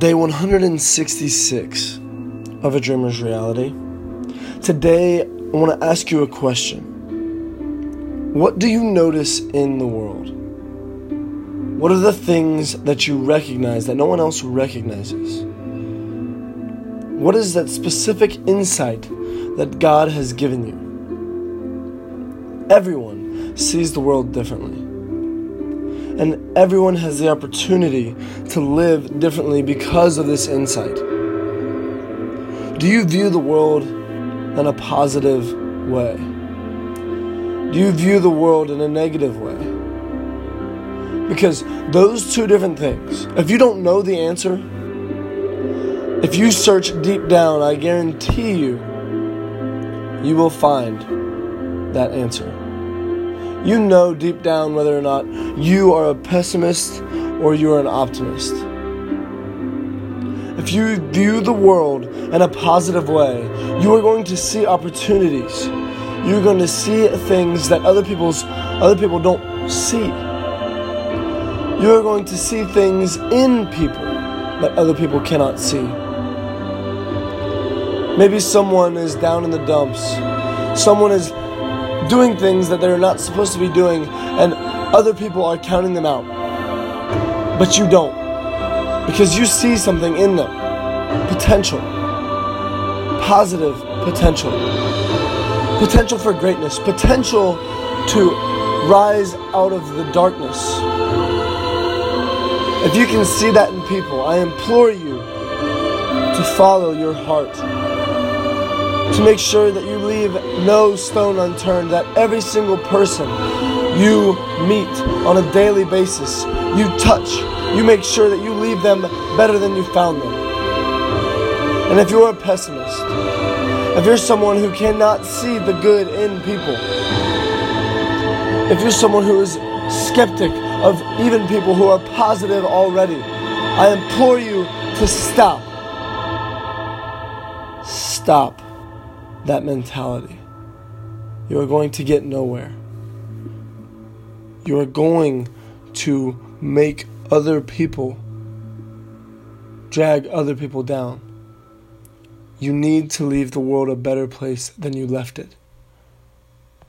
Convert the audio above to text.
Day 166 of A Dreamer's Reality. Today, I want to ask you a question. What do you notice in the world? What are the things that you recognize that no one else recognizes? What is that specific insight that God has given you? Everyone sees the world differently and everyone has the opportunity to live differently because of this insight. Do you view the world in a positive way? Do you view the world in a negative way? Because those two different things, if you don't know the answer, if you search deep down, I guarantee you, you will find that answer you know deep down whether or not you are a pessimist or you are an optimist. If you view the world in a positive way, you are going to see opportunities. You're going to see things that other people's other people don't see. You're going to see things in people that other people cannot see. Maybe someone is down in the dumps. Someone is doing things that they're not supposed to be doing, and other people are counting them out. But you don't. Because you see something in them potential, positive potential, potential for greatness, potential to rise out of the darkness. If you can see that in people, I implore you to follow your heart to make sure that you leave no stone unturned, that every single person you meet on a daily basis, you touch, you make sure that you leave them better than you found them. And if you're a pessimist, if you're someone who cannot see the good in people, if you're someone who is skeptic of even people who are positive already, I implore you to stop. Stop that mentality. You are going to get nowhere. You are going to make other people drag other people down. You need to leave the world a better place than you left it.